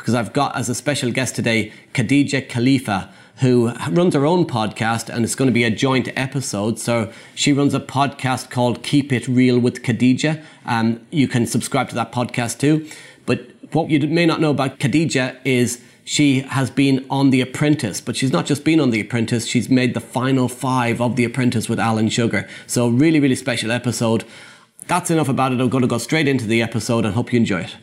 because I've got as a special guest today Khadija Kalifa, who runs her own podcast and it's going to be a joint episode. So she runs a podcast called Keep It Real with Khadija. Um, you can subscribe to that podcast too. But what you may not know about Khadija is she has been on The Apprentice, but she's not just been on The Apprentice, she's made the final five of The Apprentice with Alan Sugar. So, really, really special episode. That's enough about it. I'm going to go straight into the episode and hope you enjoy it.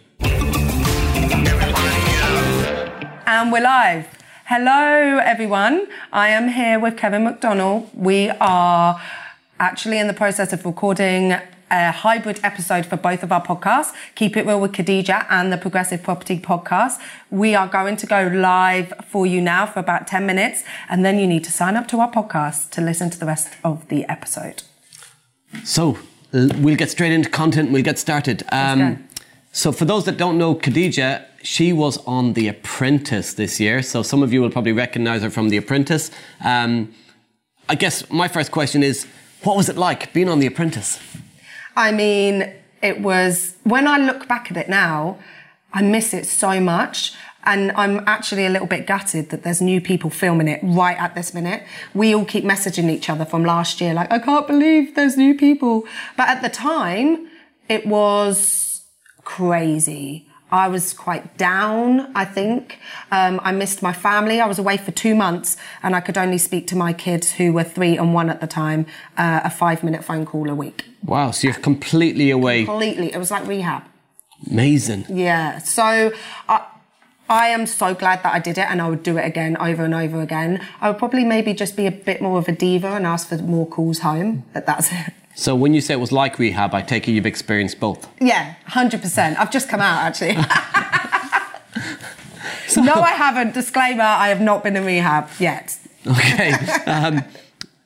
And we're live. Hello, everyone. I am here with Kevin McDonald. We are actually in the process of recording a hybrid episode for both of our podcasts, Keep It Real with Khadija and the Progressive Property Podcast. We are going to go live for you now for about 10 minutes, and then you need to sign up to our podcast to listen to the rest of the episode. So, we'll get straight into content. We'll get started. Um, so, for those that don't know Khadija, she was on The Apprentice this year. So, some of you will probably recognize her from The Apprentice. Um, I guess my first question is what was it like being on The Apprentice? I mean, it was, when I look back at it now, I miss it so much. And I'm actually a little bit gutted that there's new people filming it right at this minute. We all keep messaging each other from last year, like, I can't believe there's new people. But at the time, it was crazy. I was quite down, I think. Um, I missed my family. I was away for two months and I could only speak to my kids who were three and one at the time, uh, a five minute phone call a week. Wow, so you're completely away. Completely. It was like rehab. Amazing. Yeah. So I, I am so glad that I did it and I would do it again over and over again. I would probably maybe just be a bit more of a diva and ask for more calls home, but that's it. So when you say it was like rehab, I take it you've experienced both. Yeah, 100%. I've just come out actually. so, no, I haven't. Disclaimer, I have not been in rehab yet. Okay. Um,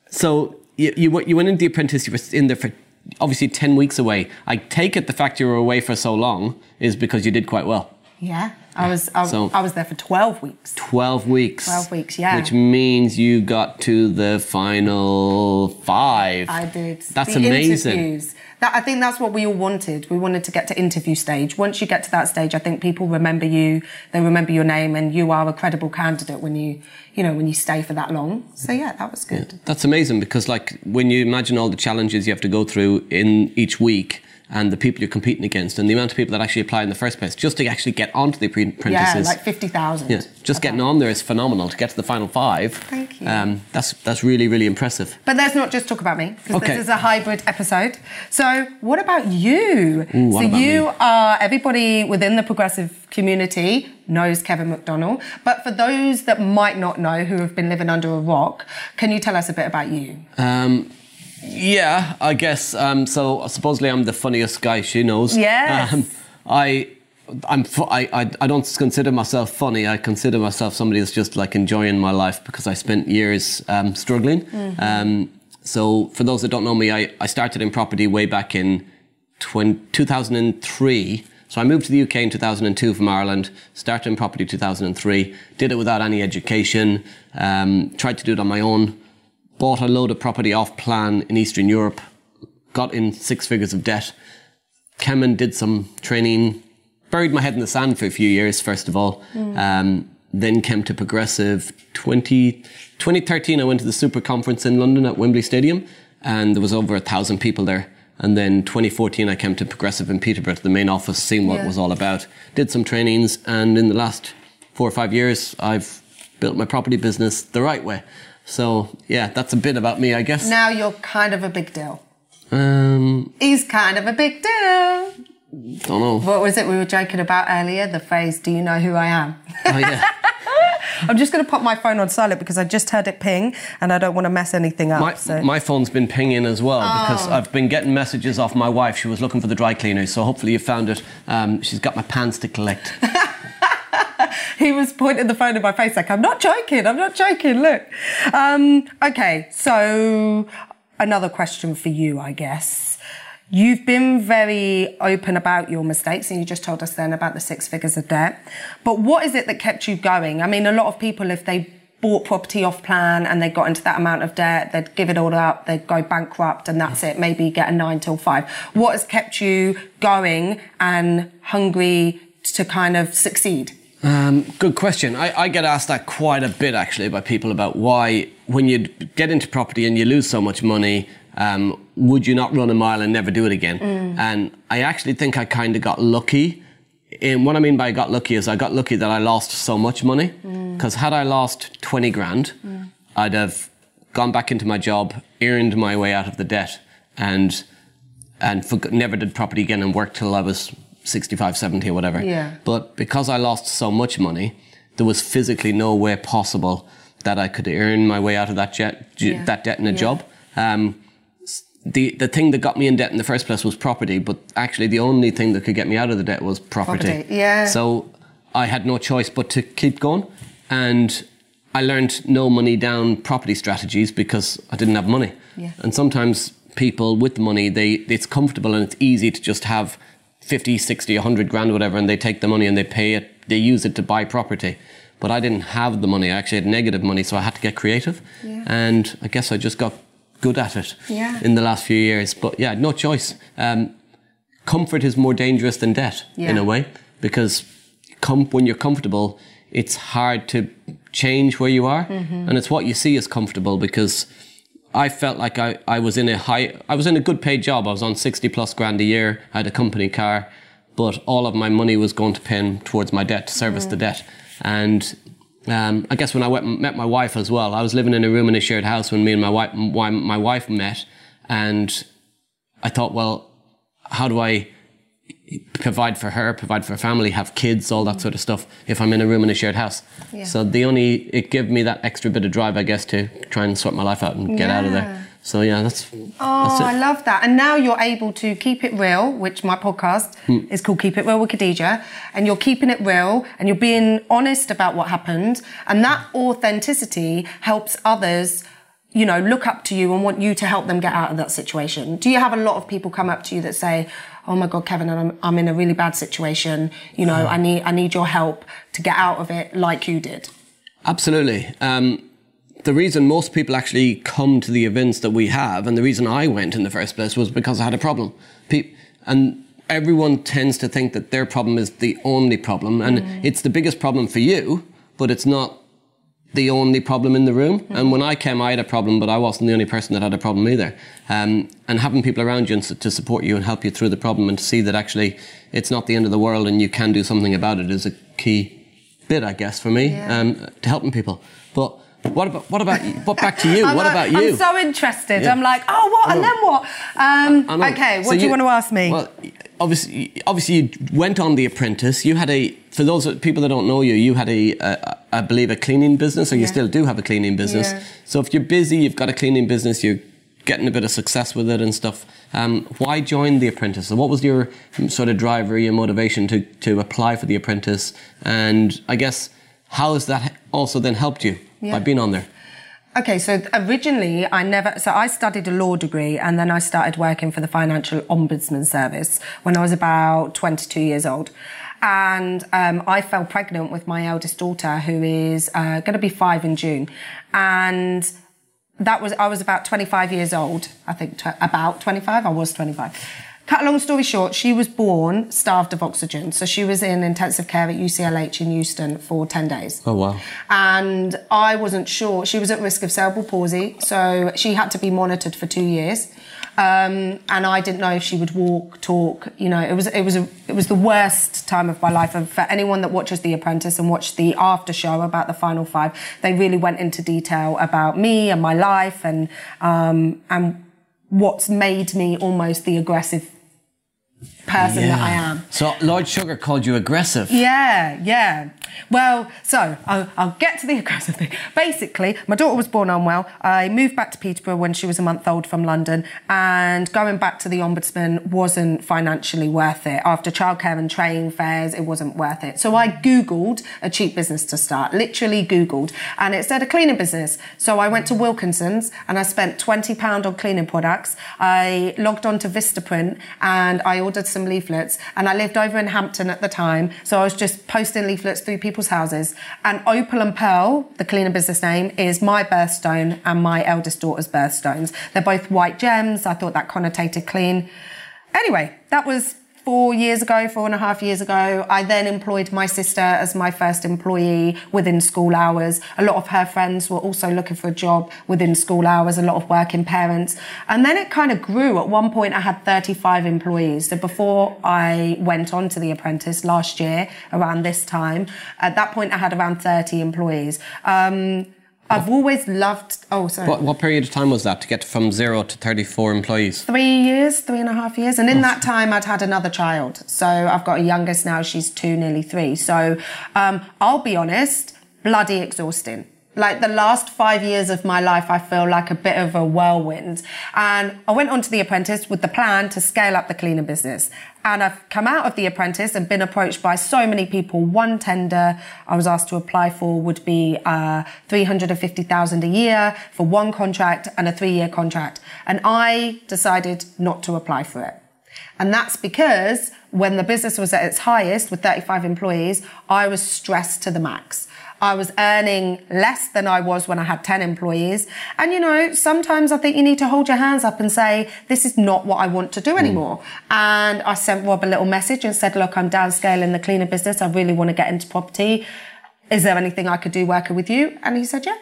so you, you, you went into the apprentice, you were in there for obviously 10 weeks away. I take it the fact you were away for so long is because you did quite well. Yeah. I was I, so, I, was there for 12 weeks. 12 weeks. 12 weeks, yeah. Which means you got to the final five. I did. That's the amazing. Interviews. That, I think that's what we all wanted. We wanted to get to interview stage. Once you get to that stage, I think people remember you, they remember your name and you are a credible candidate when you, you know, when you stay for that long. So yeah, that was good. Yeah, that's amazing because like when you imagine all the challenges you have to go through in each week, and the people you're competing against and the amount of people that actually apply in the first place just to actually get onto the apprentices. Yeah, like 50,000. Yeah, just okay. getting on there is phenomenal. To get to the final five, Thank you. Um, that's, that's really, really impressive. But let's not just talk about me, because okay. this is a hybrid episode. So what about you? Ooh, so you me? are, everybody within the progressive community knows Kevin McDonald. But for those that might not know, who have been living under a rock, can you tell us a bit about you? Um, yeah, I guess. Um, so supposedly I'm the funniest guy she knows. Yes. Um, I. I'm I, I, I don't consider myself funny. I consider myself somebody that's just like enjoying my life because I spent years um, struggling. Mm-hmm. Um, so for those that don't know me, I, I started in property way back in 20, 2003. So I moved to the UK in 2002 from Ireland, started in property 2003, did it without any education, um, tried to do it on my own, bought a load of property off plan in Eastern Europe, got in six figures of debt, came and did some training, buried my head in the sand for a few years, first of all. Mm. Um, then came to Progressive 20, 2013. I went to the Super Conference in London at Wembley Stadium, and there was over a thousand people there. And then 2014, I came to Progressive in Peterborough, to the main office, seeing what yeah. it was all about. Did some trainings, and in the last four or five years, I've built my property business the right way. So yeah, that's a bit about me, I guess. Now you're kind of a big deal. Um, He's kind of a big deal. Don't know. What was it we were joking about earlier? The phrase, "Do you know who I am?" Oh yeah. I'm just going to put my phone on silent because I just heard it ping and I don't want to mess anything up. My, so. my phone's been pinging as well oh. because I've been getting messages off my wife. She was looking for the dry cleaners, so hopefully you found it. Um, she's got my pants to collect. he was pointing the phone in my face like, I'm not joking, I'm not joking, look. Um, okay, so another question for you, I guess. You've been very open about your mistakes, and you just told us then about the six figures of debt. But what is it that kept you going? I mean, a lot of people, if they bought property off plan and they got into that amount of debt, they'd give it all up, they'd go bankrupt, and that's it. Maybe get a nine till five. What has kept you going and hungry to kind of succeed? Um, good question. I, I, get asked that quite a bit actually by people about why, when you get into property and you lose so much money, um, would you not run a mile and never do it again? Mm. And I actually think I kind of got lucky. And what I mean by got lucky is I got lucky that I lost so much money. Because mm. had I lost 20 grand, mm. I'd have gone back into my job, earned my way out of the debt, and and for, never did property again and worked till I was 65, 70 or whatever. Yeah. But because I lost so much money, there was physically no way possible that I could earn my way out of that, jet, yeah. that debt in a yeah. job. Um, the the thing that got me in debt in the first place was property, but actually the only thing that could get me out of the debt was property. property. Yeah. So I had no choice but to keep going, and I learned no money down property strategies because I didn't have money. Yeah. And sometimes people with money, they it's comfortable and it's easy to just have 50, 60, 100 grand, whatever, and they take the money and they pay it, they use it to buy property. But I didn't have the money. I actually had negative money, so I had to get creative. Yeah. And I guess I just got good at it yeah. in the last few years. But yeah, no choice. Um, comfort is more dangerous than debt yeah. in a way because com- when you're comfortable, it's hard to change where you are, mm-hmm. and it's what you see as comfortable because. I felt like I, I was in a high, I was in a good paid job. I was on 60 plus grand a year. I had a company car, but all of my money was going to pay towards my debt, to service mm. the debt. And um, I guess when I went, met my wife as well, I was living in a room in a shared house when me and my wife, my wife met, and I thought, well, how do I provide for her, provide for her family, have kids, all that sort of stuff if I'm in a room in a shared house. Yeah. So the only it gave me that extra bit of drive, I guess, to try and sort my life out and get yeah. out of there. So yeah, that's. Oh, that's I love that. And now you're able to keep it real, which my podcast mm. is called Keep It Real with Khadija. And you're keeping it real and you're being honest about what happened. And that authenticity helps others, you know, look up to you and want you to help them get out of that situation. Do you have a lot of people come up to you that say, Oh my God, Kevin, I'm, I'm in a really bad situation. You know, I need, I need your help to get out of it like you did. Absolutely. Um, the reason most people actually come to the events that we have, and the reason I went in the first place was because I had a problem. Pe- and everyone tends to think that their problem is the only problem, and mm. it's the biggest problem for you, but it's not the only problem in the room. Mm. And when I came, I had a problem, but I wasn't the only person that had a problem either. Um, and having people around you to support you and help you through the problem and to see that actually it's not the end of the world and you can do something about it is a key bit, I guess, for me yeah. um, to helping people. But what about what about you? What back to you? what about you? I'm so interested. Yeah. I'm like, oh, what and then what? Um, okay, what so do you, you, want to ask me? Well, obviously, obviously, you went on The Apprentice. You had a for those people that don't know you, you had a, a I believe, a cleaning business, or you still do have a cleaning business. Yeah. So if you're busy, you've got a cleaning business, you're getting a bit of success with it and stuff. Um, why join The Apprentice? So what was your sort of driver, your motivation to to apply for The Apprentice? And I guess how has that also then helped you? Yeah. by being on there? Okay, so originally I never, so I studied a law degree and then I started working for the Financial Ombudsman Service when I was about 22 years old. And um, I fell pregnant with my eldest daughter, who is uh, going to be five in June. And that was, I was about 25 years old, I think, t- about 25, I was 25. Cut a long story short, she was born starved of oxygen. So she was in intensive care at UCLH in Euston for 10 days. Oh, wow. And I wasn't sure. She was at risk of cerebral palsy. So she had to be monitored for two years. Um, and I didn't know if she would walk, talk. You know, it was it was a, it was the worst time of my life. And for anyone that watches The Apprentice and watched the after show about the final five, they really went into detail about me and my life and um, and what's made me almost the aggressive person that I am. So Lord Sugar called you aggressive. Yeah, yeah. Well, so I'll, I'll, get to the aggressive thing. Basically, my daughter was born unwell. I moved back to Peterborough when she was a month old from London, and going back to the ombudsman wasn't financially worth it. After childcare and training fares, it wasn't worth it. So I Googled a cheap business to start, literally Googled, and it said a cleaning business. So I went to Wilkinson's and I spent £20 on cleaning products. I logged on to Vistaprint and I ordered some leaflets, and I lived over in Hampton at the time. So I was just posting leaflets through people's houses. And Opal and Pearl, the cleaner business name, is my birthstone and my eldest daughter's birthstones. They're both white gems. I thought that connotated clean. Anyway, that was four years ago, four and a half years ago, I then employed my sister as my first employee within school hours. A lot of her friends were also looking for a job within school hours, a lot of working parents. And then it kind of grew. At one point, I had 35 employees. So before I went on to The Apprentice last year, around this time, at that point, I had around 30 employees. Um, I've always loved. Oh, sorry. What, what, period of time was that to get from zero to 34 employees? Three years, three and a half years. And in oh. that time, I'd had another child. So I've got a youngest now, she's two, nearly three. So um, I'll be honest, bloody exhausting. Like the last five years of my life, I feel like a bit of a whirlwind. And I went on to The Apprentice with the plan to scale up the cleaner business. And I've come out of The Apprentice and been approached by so many people. One tender I was asked to apply for would be uh, 350,000 a year for one contract and a three year contract. And I decided not to apply for it. And that's because when the business was at its highest with 35 employees, I was stressed to the max. I was earning less than I was when I had 10 employees. And you know, sometimes I think you need to hold your hands up and say, this is not what I want to do anymore. Mm. And I sent Rob a little message and said, look, I'm downscaling the cleaner business. I really want to get into property. Is there anything I could do working with you? And he said, yeah.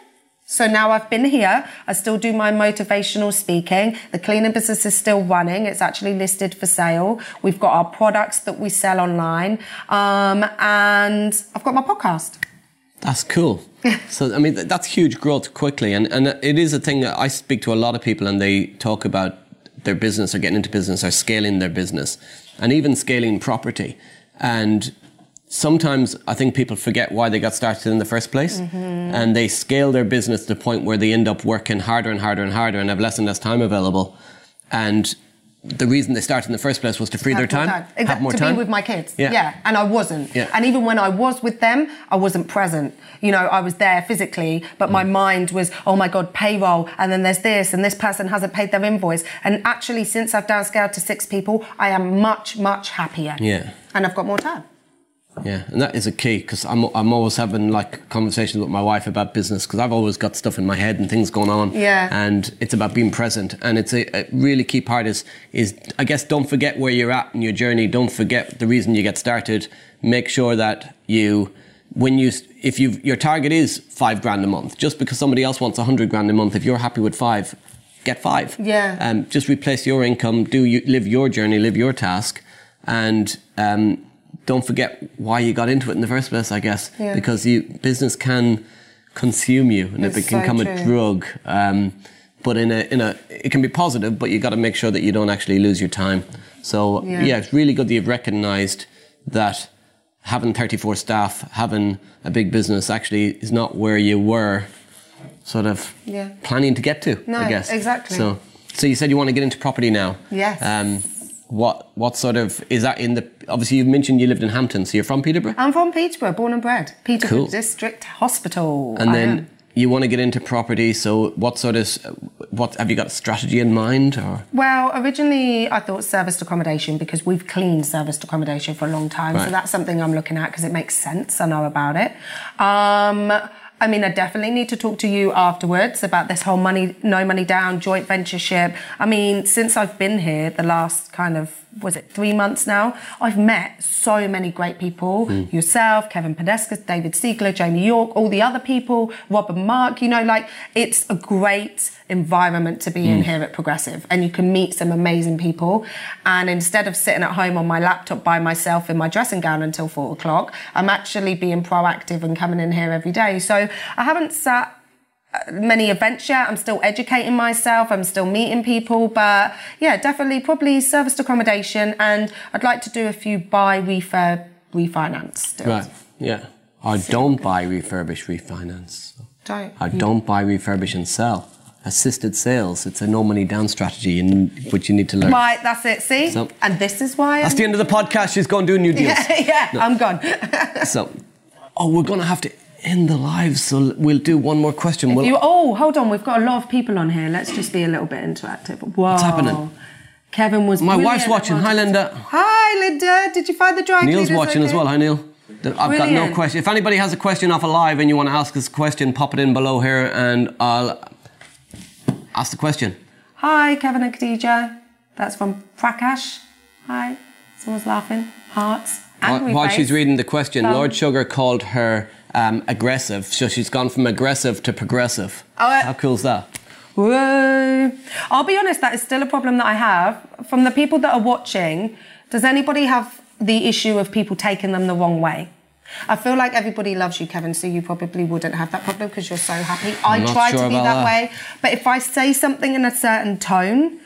So now I've been here. I still do my motivational speaking. The cleaning business is still running. It's actually listed for sale. We've got our products that we sell online. Um, and I've got my podcast. That's cool. so I mean that's huge growth quickly, and and it is a thing. I speak to a lot of people, and they talk about their business or getting into business or scaling their business, and even scaling property. And sometimes I think people forget why they got started in the first place, mm-hmm. and they scale their business to the point where they end up working harder and harder and harder, and have less and less time available, and the reason they started in the first place was to free have their time, time. Exactly. have more to time be with my kids. Yeah. yeah, and I wasn't. Yeah. And even when I was with them, I wasn't present. You know, I was there physically, but mm. my mind was, oh my god, payroll, and then there's this, and this person hasn't paid their invoice. And actually, since I've downscaled to six people, I am much, much happier. Yeah. And I've got more time. Yeah, and that is a key because I'm, I'm always having like conversations with my wife about business because I've always got stuff in my head and things going on. Yeah. And it's about being present. And it's a, a, really key part is, is, I guess, don't forget where you're at in your journey. Don't forget the reason you get started. Make sure that you, when you, if you your target is five grand a month, just because somebody else wants a hundred grand a month, if you're happy with five, get five. Yeah. Um, just replace your income, do you, live your journey, live your task. And, um, don't forget why you got into it in the first place, I guess, yeah. because you business can consume you and it's it can become a drug. Um, but in a in a it can be positive, but you got to make sure that you don't actually lose your time. So yeah. yeah, it's really good that you've recognised that having 34 staff, having a big business actually is not where you were sort of yeah. planning to get to, no, I guess. Exactly. So so you said you want to get into property now. Yes. Um, what what sort of is that in the obviously you've mentioned you lived in Hampton so you're from Peterborough I'm from Peterborough born and bred Peterborough cool. District Hospital and I then am. you want to get into property so what sort of what have you got a strategy in mind or well originally I thought serviced accommodation because we've cleaned serviced accommodation for a long time right. so that's something I'm looking at because it makes sense I know about it um, I mean, I definitely need to talk to you afterwards about this whole money, no money down, joint ventureship. I mean, since I've been here, the last kind of was it three months now? I've met so many great people. Mm. Yourself, Kevin Podeskas, David Siegler, Jamie York, all the other people, Rob and Mark. You know, like it's a great environment to be mm. in hmm. here at Progressive, and you can meet some amazing people. And instead of sitting at home on my laptop by myself in my dressing gown until four o'clock, I'm actually being proactive and coming in here every day. So I haven't sat many events yet. I'm still educating myself. I'm still meeting people, but yeah, definitely probably serviced accommodation, and I'd like to do a few buy refurb refinance. Still. Right. Yeah. I don't buy refurbish refinance. Don't. I don't buy refurbish and sell. Assisted sales. It's a no money down strategy, and which you need to learn. Right, that's it. See, So- and this is why. That's I'm, the end of the podcast. She's going to do new deals. yeah, I'm gone. So, oh, we're going to have to end the live, so we'll do one more question. We'll, You, oh, hold on. We've got a lot of people on here. Let's just be a little bit interactive. Whoa. What's happening? Kevin was. my wife's watching. Hi. Linda. Hi, Linda. Did you find the dry Neil's watching as well. Hi, Neil. I've got no question. If anybody has a question off a live and you want to ask us a question, pop it in below here and I'll ask the question. Hi, Kevin and Khadija. That's from Prakash. Hi. Someone's laughing. Hearts. While, Angry while face. she's reading the question, Lord Sugar called her um, aggressive. So she's gone from aggressive to progressive. Oh, uh, How cool is that? Whoa. I'll be honest, that is still a problem that I have. From the people that are watching, does anybody have the issue of people taking them the wrong way? I feel like everybody loves you, Kevin, so you probably wouldn't have that problem because you're so happy. I not try sure to be that, that. way, but if I say something in a certain tone,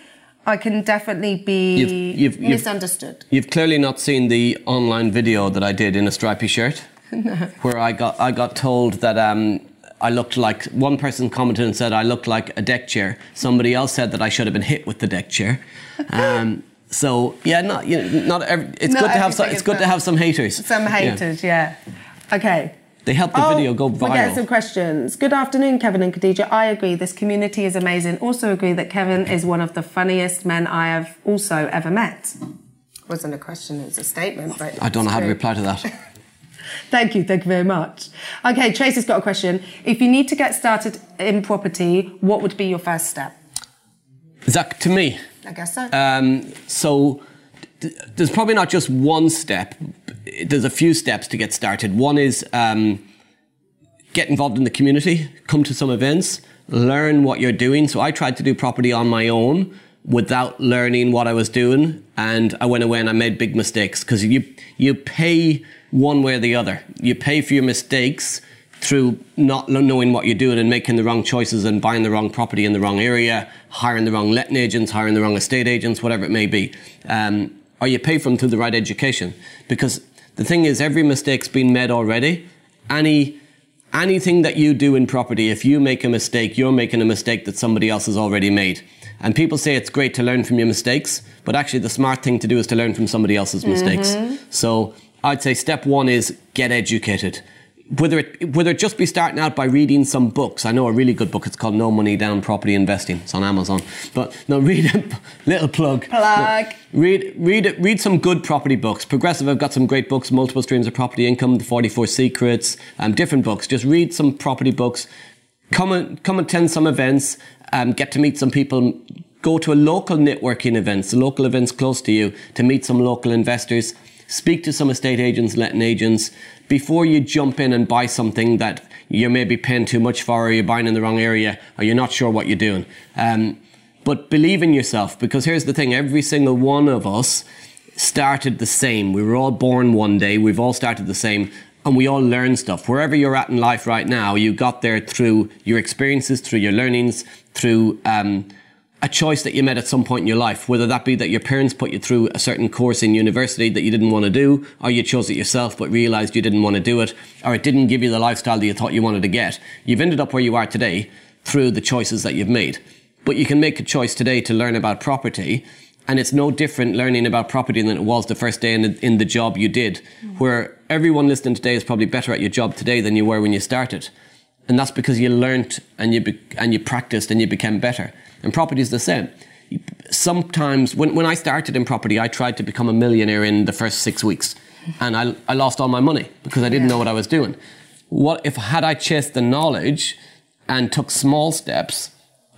I can definitely be You've- you've- you've- misunderstood. You've clearly not seen the online video that I did in a stripy shirt, where I got I got told that um, I looked like one person commented and said I looked like a deck chair. Somebody else said that I should have been hit with the deck chair. Um, so yeah, not you know, not every, it's Not good to have some, it's is good to have some haters. Some haters, yeah. Okay. They help the video go We get some questions. Good afternoon, Kevin and Khadija. I agree. This community is amazing. Also agree that Kevin is one of the funniest men I have also ever met. Wasn't a question, it was a statement. But I don't know how to reply to that. Thank you. Thank you very much. Okay, Tracy's got a question. If you need to get started in property, what would be your first step? Is that to me? I guess so. Um, so th- there's probably not just one step. There's a few steps to get started. One is um, get involved in the community, come to some events, learn what you're doing. So I tried to do property on my own without learning what I was doing, and I went away and I made big mistakes because you you pay one way or the other. You pay for your mistakes through not knowing what you're doing and making the wrong choices and buying the wrong property in the wrong area, hiring the wrong letting agents, hiring the wrong estate agents, whatever it may be. Um, or you pay for them through the right education. Because the thing is, every mistake's been made already. Any anything that you do in property, if you make a mistake, you're making a mistake that somebody else has already made. And people say it's great to learn from your mistakes, but actually the smart thing to do is to learn from somebody else's mistakes. So I'd say step one is get educated. Whether it, whether it just be starting out by reading some books. I know a really good book. It's called No Money Down Property Investing. It's on Amazon. But no, read a little plug. Plug. Read, read, read some good property books. Progressive have got some great books, multiple streams of property income, the 44 secrets, um, different books. Just read some property books. Come and, come attend some events, um, get to meet some people. Go to a local networking events, the local events close to you to meet some local investors. Speak to some estate agents, letting agents before you jump in and buy something that you may be paying too much for or you're buying in the wrong area or you're not sure what you're doing. Um, but believe in yourself because here's the thing every single one of us started the same. We were all born one day, we've all started the same, and we all learn stuff. Wherever you're at in life right now, you got there through your experiences, through your learnings, through um, a choice that you made at some point in your life, whether that be that your parents put you through a certain course in university that you didn't want to do, or you chose it yourself but realized you didn't want to do it, or it didn't give you the lifestyle that you thought you wanted to get. You've ended up where you are today through the choices that you've made. But you can make a choice today to learn about property, and it's no different learning about property than it was the first day in the, in the job you did, mm. where everyone listening today is probably better at your job today than you were when you started. And that's because you learnt and you, be, and you practiced and you became better. And property is the same. Sometimes, when, when I started in property, I tried to become a millionaire in the first six weeks. And I, I lost all my money because I didn't know what I was doing. What if had I chased the knowledge and took small steps,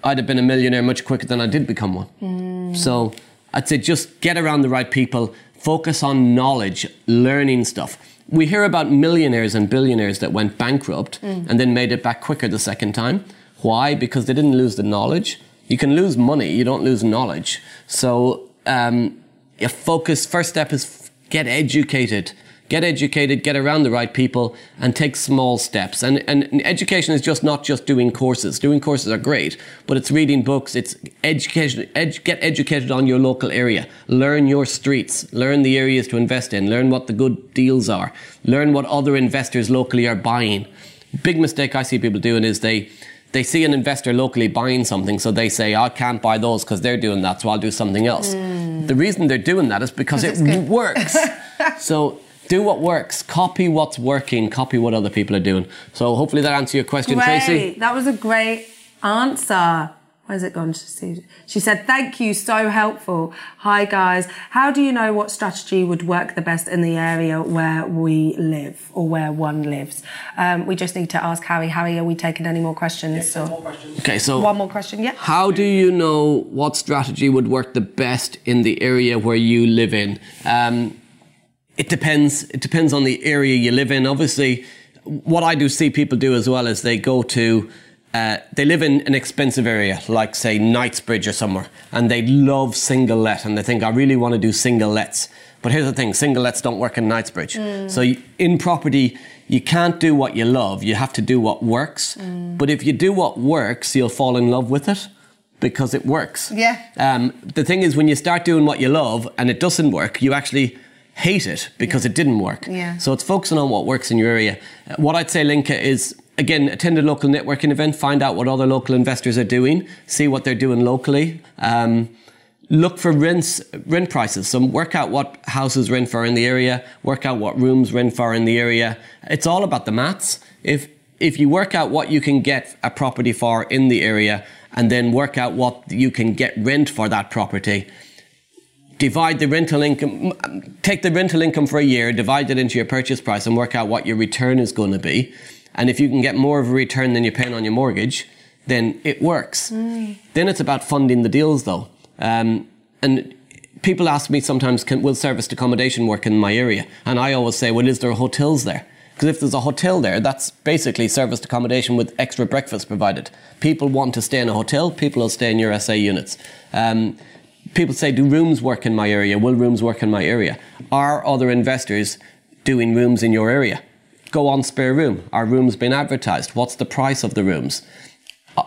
I'd have been a millionaire much quicker than I did become one. Hmm. So I'd say just get around the right people, focus on knowledge, learning stuff. We hear about millionaires and billionaires that went bankrupt hmm. and then made it back quicker the second time. Why? Because they didn't lose the knowledge. You can lose money, you don't lose knowledge. So um, your focus, first step is get educated. get educated, get around the right people, and take small steps. And, and education is just not just doing courses. Doing courses are great, but it's reading books, it's education, ed, get educated on your local area, learn your streets, learn the areas to invest in, learn what the good deals are, learn what other investors locally are buying. Big mistake I see people doing is they, they see an investor locally buying something, so they say, I can't buy those because they're doing that, so I'll do something else. Mm. The reason they're doing that is because it works. so do what works, copy what's working, copy what other people are doing. So hopefully that answers your question, great. Tracy. That was a great answer. Where's it gone? She said, thank you, so helpful. Hi guys, how do you know what strategy would work the best in the area where we live or where one lives? Um, we just need to ask Harry. Harry, are we taking any more questions? Yeah, more questions. Okay, so one more question, yeah. How do you know what strategy would work the best in the area where you live in? Um, it depends. It depends on the area you live in. Obviously, what I do see people do as well is they go to uh, they live in an expensive area, like say Knightsbridge or somewhere, and they love single let, and they think I really want to do single lets. But here's the thing: single lets don't work in Knightsbridge. Mm. So you, in property, you can't do what you love. You have to do what works. Mm. But if you do what works, you'll fall in love with it because it works. Yeah. Um, the thing is, when you start doing what you love and it doesn't work, you actually hate it because yeah. it didn't work. Yeah. So it's focusing on what works in your area. What I'd say, Linka, is again, attend a local networking event, find out what other local investors are doing, see what they're doing locally. Um, look for rents, rent prices. So work out what houses rent for in the area, work out what rooms rent for in the area. It's all about the maths. If if you work out what you can get a property for in the area and then work out what you can get rent for that property, divide the rental income, take the rental income for a year, divide it into your purchase price and work out what your return is going to be and if you can get more of a return than you're paying on your mortgage, then it works. Mm. Then it's about funding the deals, though. Um, and people ask me sometimes, can, will serviced accommodation work in my area? And I always say, well, is there hotels there? Because if there's a hotel there, that's basically serviced accommodation with extra breakfast provided. People want to stay in a hotel, people will stay in your SA units. Um, people say, do rooms work in my area? Will rooms work in my area? Are other investors doing rooms in your area? Go on spare room. Are rooms being advertised? What's the price of the rooms? Uh,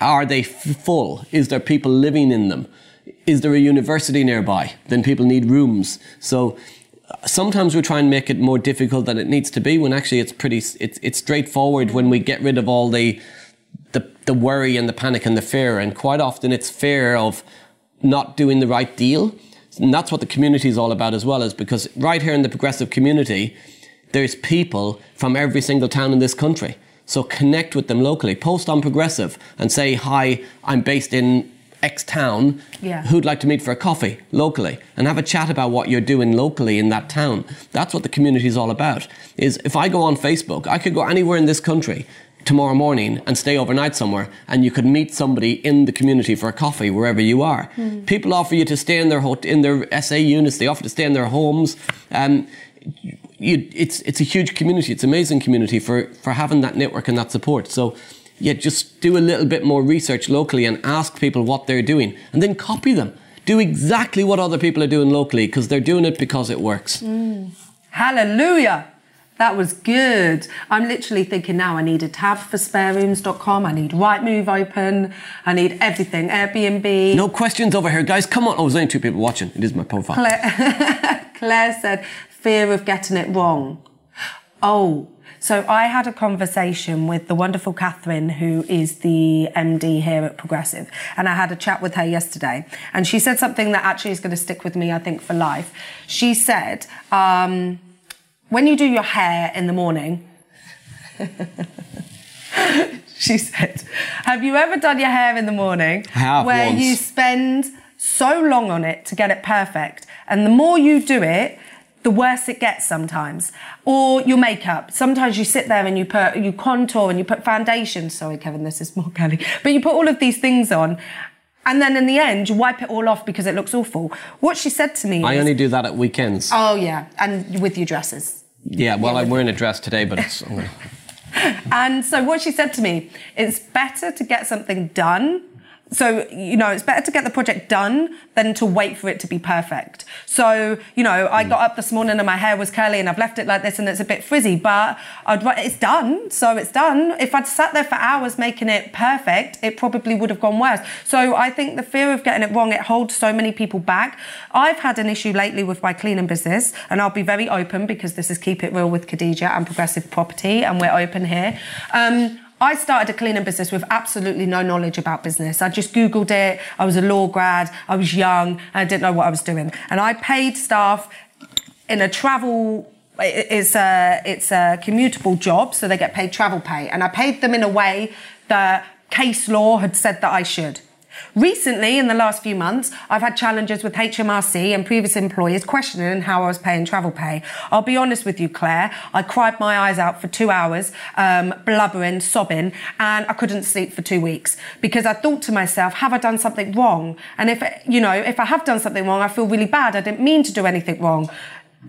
are they full? Is there people living in them? Is there a university nearby? Then people need rooms. So uh, sometimes we try and make it more difficult than it needs to be when actually it's pretty it's, it's straightforward when we get rid of all the, the the worry and the panic and the fear and quite often it's fear of not doing the right deal and that's what the community is all about as well is because right here in the progressive community there's people from every single town in this country. So connect with them locally. Post on Progressive and say, hi, I'm based in X town. Yeah. Who'd like to meet for a coffee locally and have a chat about what you're doing locally in that town? That's what the community is all about. Is if I go on Facebook, I could go anywhere in this country tomorrow morning and stay overnight somewhere and you could meet somebody in the community for a coffee wherever you are. Mm. People offer you to stay in their in their SA units, they offer to stay in their homes. Um, you, it's it's a huge community. It's an amazing community for for having that network and that support. So yeah, just do a little bit more research locally and ask people what they're doing, and then copy them. Do exactly what other people are doing locally because they're doing it because it works. Mm. Hallelujah. That was good. I'm literally thinking now I need a tab for sparerooms.com. I need Rightmove open. I need everything. Airbnb. No questions over here, guys. Come on. Oh, there's only two people watching. It is my profile. Claire, Claire said, fear of getting it wrong. Oh, so I had a conversation with the wonderful Catherine, who is the MD here at Progressive, and I had a chat with her yesterday, and she said something that actually is going to stick with me, I think, for life. She said, um, when you do your hair in the morning, she said, have you ever done your hair in the morning where once. you spend so long on it to get it perfect, and the more you do it, the worse it gets sometimes. Or your makeup. Sometimes you sit there and you put, you contour and you put foundation. Sorry, Kevin, this is more Kelly. But you put all of these things on. And then in the end, you wipe it all off because it looks awful. What she said to me I is, only do that at weekends. Oh, yeah. And with your dresses. Yeah, well, yeah, I'm wearing a dress today, but it's. and so what she said to me, it's better to get something done so, you know, it's better to get the project done than to wait for it to be perfect. So, you know, I got up this morning and my hair was curly and I've left it like this and it's a bit frizzy, but I'd, it's done. So it's done. If I'd sat there for hours making it perfect, it probably would have gone worse. So I think the fear of getting it wrong, it holds so many people back. I've had an issue lately with my cleaning business and I'll be very open because this is Keep It Real with Khadija and Progressive Property and we're open here. Um, I started a cleaning business with absolutely no knowledge about business. I just Googled it. I was a law grad. I was young. And I didn't know what I was doing. And I paid staff in a travel it's a it's a commutable job, so they get paid travel pay, and I paid them in a way that case law had said that I should. Recently, in the last few months, I've had challenges with HMRC and previous employers questioning how I was paying travel pay. I'll be honest with you, Claire. I cried my eyes out for two hours, um, blubbering, sobbing, and I couldn't sleep for two weeks because I thought to myself, have I done something wrong? And if, you know, if I have done something wrong, I feel really bad. I didn't mean to do anything wrong.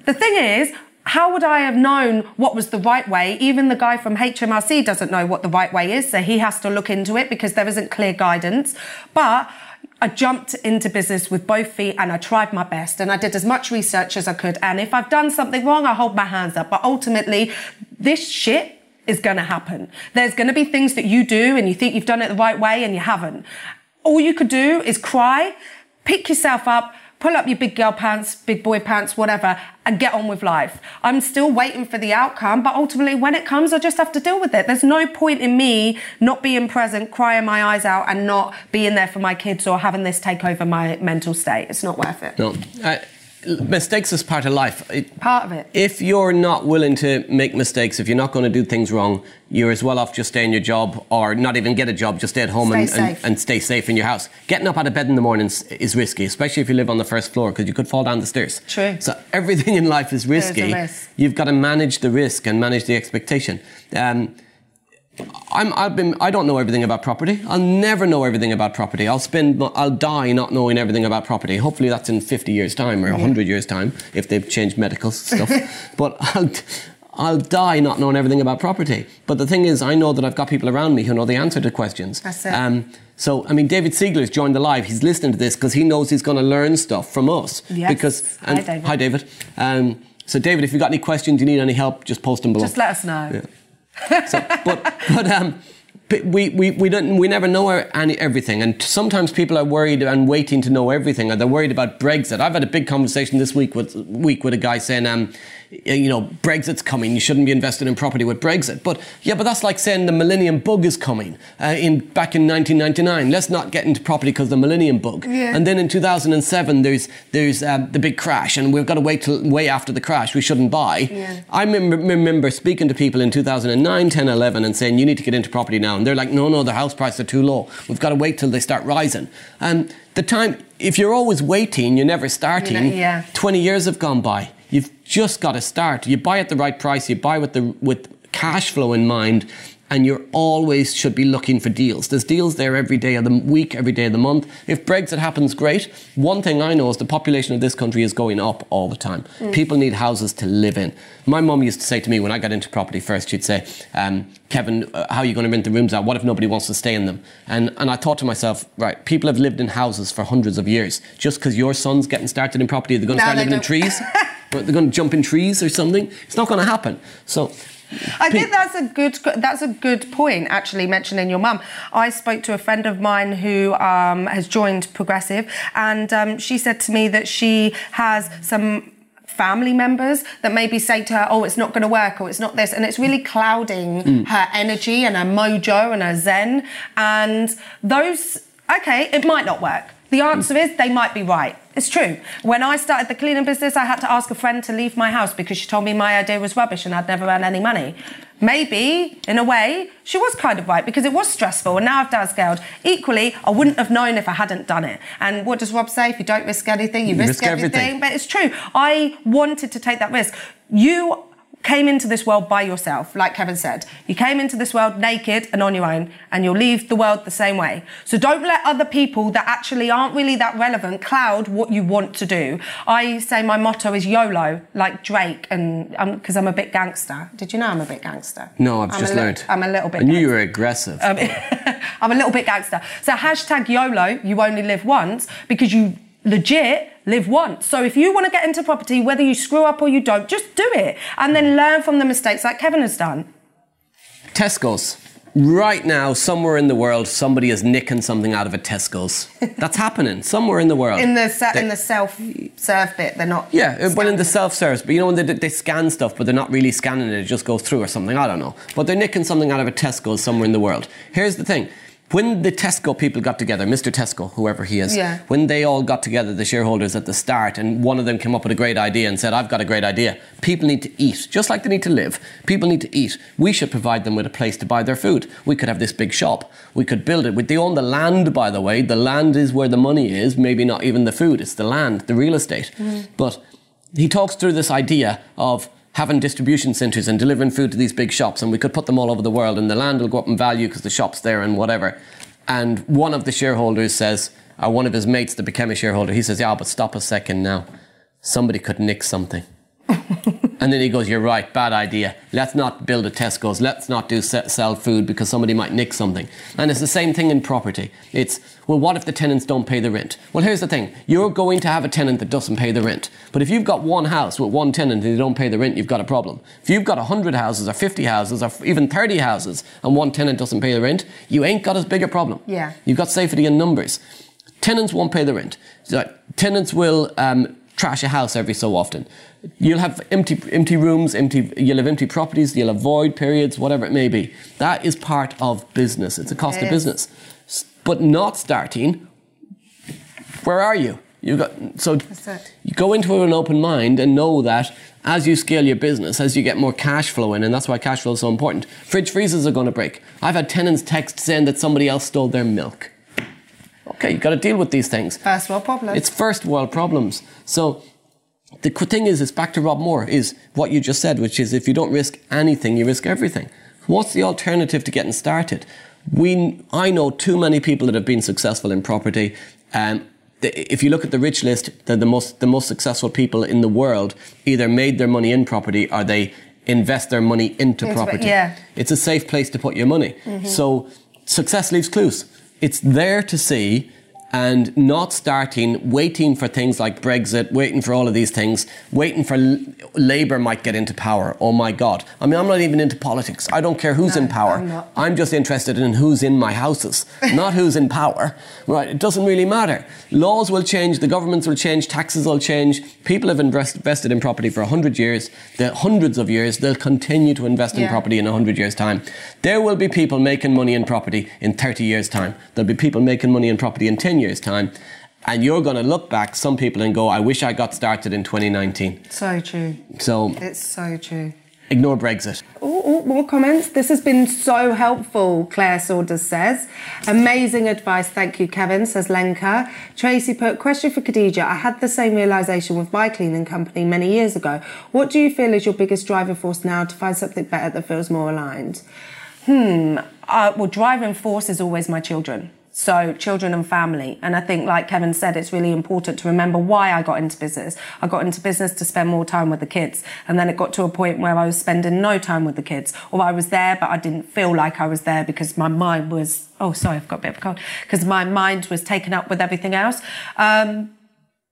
The thing is, how would I have known what was the right way? Even the guy from HMRC doesn't know what the right way is, so he has to look into it because there isn't clear guidance. But I jumped into business with both feet and I tried my best and I did as much research as I could. And if I've done something wrong, I hold my hands up. But ultimately, this shit is going to happen. There's going to be things that you do and you think you've done it the right way and you haven't. All you could do is cry, pick yourself up, pull up your big girl pants, big boy pants, whatever, and get on with life. I'm still waiting for the outcome, but ultimately, when it comes, I just have to deal with it. There's no point in me not being present, crying my eyes out, and not being there for my kids or having this take over my mental state. It's not worth it. No. I, mistakes is part of life. Part of it. If you're not willing to make mistakes, if you're not going to do things wrong, you're as well off just stay in your job or not even get a job, just stay at home stay and, and, and, stay safe in your house. Getting up out of bed in the morning is risky, especially if you live on the first floor because you could fall down the stairs. True. So everything in life is risky. Risk. You've got to manage the risk and manage the expectation. Um, I'm, I've been, I don't know everything about property. I'll never know everything about property. I'll spend, I'll die not knowing everything about property. Hopefully that's in 50 years' time or 100 years' time if they've changed medical stuff. but I'll, I'll die not knowing everything about property. But the thing is, I know that I've got people around me who know the answer to questions. That's it. Um, so, I mean, David Siegler's joined the live. He's listening to this because he knows he's going to learn stuff from us. Yes. Because, Hi, David. Hi, David. Um, so, David, if you've got any questions, you need any help, just post them below. Just let us know. Yeah. So, but but um, we, we, we don't we never know any, everything, and sometimes people are worried and waiting to know everything, or they're worried about Brexit. I've had a big conversation this week with week with a guy saying, um, you know, Brexit's coming. You shouldn't be invested in property with Brexit. But yeah, but that's like saying the Millennium Bug is coming uh, in back in 1999. Let's not get into property because the Millennium Bug. Yeah. And then in 2007, there's there's uh, the big crash, and we've got to wait till way after the crash. We shouldn't buy. Yeah. I remember, remember speaking to people in 2009, 10, 11, and saying you need to get into property now, and they're like, no, no, the house prices are too low. We've got to wait till they start rising. And the time, if you're always waiting, you're never starting. yeah. 20 years have gone by. You've just got to start. You buy at the right price. You buy with the with cash flow in mind, and you're always should be looking for deals. There's deals there every day of the week, every day of the month. If Brexit happens, great. One thing I know is the population of this country is going up all the time. People need houses to live in. My mum used to say to me when I got into property first, she'd say, um, Kevin, uh, how are you going to rent the rooms out? What if nobody wants to stay in them? And, and I thought to myself, right, people have lived in houses for hundreds of years. Just because your son's getting started in property, they're going to No, start living in don't. trees? Or they're going to jump in trees or something? It's not going to happen. So, I think that's a good that's a good point. Actually, mentioning your mum, I spoke to a friend of mine who um, has joined Progressive, and um, she said to me that she has some family members that maybe say to her, "Oh, it's not going to work," or "It's not this," and it's really clouding her energy and her mojo and her zen. And those, okay, it might not work. The answer is they might be right. It's true. When I started the cleaning business, I had to ask a friend to leave my house because she told me my idea was rubbish and I'd never earn any money. Maybe, in a way, she was kind of right because it was stressful and now I've downscaled. Equally, I wouldn't have known if I hadn't done it. And what does Rob say? If you don't risk anything, you, You risk, risk everything. everything. But it's true. I wanted to take that risk. You came into this world by yourself, like Kevin said. You came into this world naked and on your own, and you'll leave the world the same way. So don't let other people that actually aren't really that relevant cloud what you want to do. I say my motto is YOLO, like Drake, and because I'm a bit gangster. Did you know I'm a bit gangster? No, I've I'm just a li- learned. I'm a little bit. I knew you were aggressive. Um, I'm a little bit gangster. So hashtag YOLO, you only live once because you legit live once. So if you want to get into property, whether you screw up or you don't, just do it and then learn from the mistakes like Kevin has done. Tesco's. Right now, somewhere in the world, somebody is nicking something out of a Tesco's. That's happening somewhere in the world. In the se- They- in the self serve bit, they're not. Yeah, uh, well, in the self-service, but you know when they, they scan stuff, but they're not really scanning it; it just goes through or something. I don't know, but they're nicking something out of a Tesco's somewhere in the world. Here's the thing: when the Tesco people got together, Mr. Tesco, whoever he is, Yeah. when they all got together, the shareholders at the start, and one of them came up with a great idea and said, "I've got a great idea. People need to eat, just like they need to live. People need to eat. We should provide them with a place to buy their food. We could have this big shop. We could build it. They own the land, by the way. The land is where the money is. Maybe not even the food. It's the land, the real estate. Mm-hmm. But he talks through this idea of having distribution centres and delivering food to these big shops, and we could put them all over the world, and the land will go up in value because the shop's there and whatever. And one of the shareholders says, or one of his mates that became a shareholder, he says, "Yeah, but stop a second now. Somebody could nick something." And then he goes, You're right, bad idea. Let's not build a Tesco's. Let's not do sell food because somebody might nick something. And it's the same thing in property. It's, well, what if the tenants don't pay the rent? Well, here's the thing you're going to have a tenant that doesn't pay the rent. But if you've got one house with one tenant and they don't pay the rent, you've got a problem. If you've got 100 houses or 50 houses or even 30 houses and one tenant doesn't pay the rent, you ain't got as big a problem. Yeah. You've got safety in numbers. Tenants won't pay the rent. Tenants will um, trash a house every so often. You'll have empty, empty rooms, empty, you'll have empty properties, you'll have void periods, whatever it may be. That is part of business. It's a cost It of business. But not starting, where are you? You got so you go into it with an open mind and know that as you scale your business, as you get more cash flow in, and that's why cash flow is so important. Fridge freezers are going to break. I've had tenants text saying that somebody else stole their milk. Okay, you got to deal with these things. First world problem. It's first world problems. So the thing is, it's back to Rob Moore, is what you just said, which is if you don't risk anything, you risk everything. What's the alternative to getting started? We, I know too many people that have been successful in property. Um, the- if you look at the rich list, they're the most, the most successful people in the world either made their money in property or they invest their money into, property. yeah. It's a safe place to put your money. So success leaves clues. It's there to see and not starting waiting for things like Brexit, waiting for all of these things, waiting for l- Labour might get into power. Oh my God. I mean, I'm not even into politics. I don't care who's No, in power. I'm. I'm just interested in who's in my houses, not who's in power. Right? It doesn't really matter. Laws will change, the governments will change, taxes will change. People have invested in property for 100 years, the hundreds of years. They'll continue to invest in property in 100 years' time. There will be people making money in property in 30 years' time. There'll be people making money in property in 10 years' time. And you're going to look back, some people, and go, I wish I got started in 2019. so true. So It's so true. ignore Brexit. Oh, more comments. This has been so helpful, Claire Saunders says. Amazing advice. Thank you, Kevin, says Lenka. Tracy put, question for Khadija. I had the same realization with my cleaning company many years ago. What do you feel is your biggest driving force now to find something better that feels more aligned? Hmm. Uh, well, driving force is always my children. So, children and family. And I think, like Kevin said, it's really important to remember why I got into business. I got into business to spend more time with the kids. And then it got to a point where I was spending no time with the kids. Or I was there, but I didn't feel like I was there because my mind was, oh, sorry, I've got a bit of a cold. Because my mind was taken up with everything else. Um,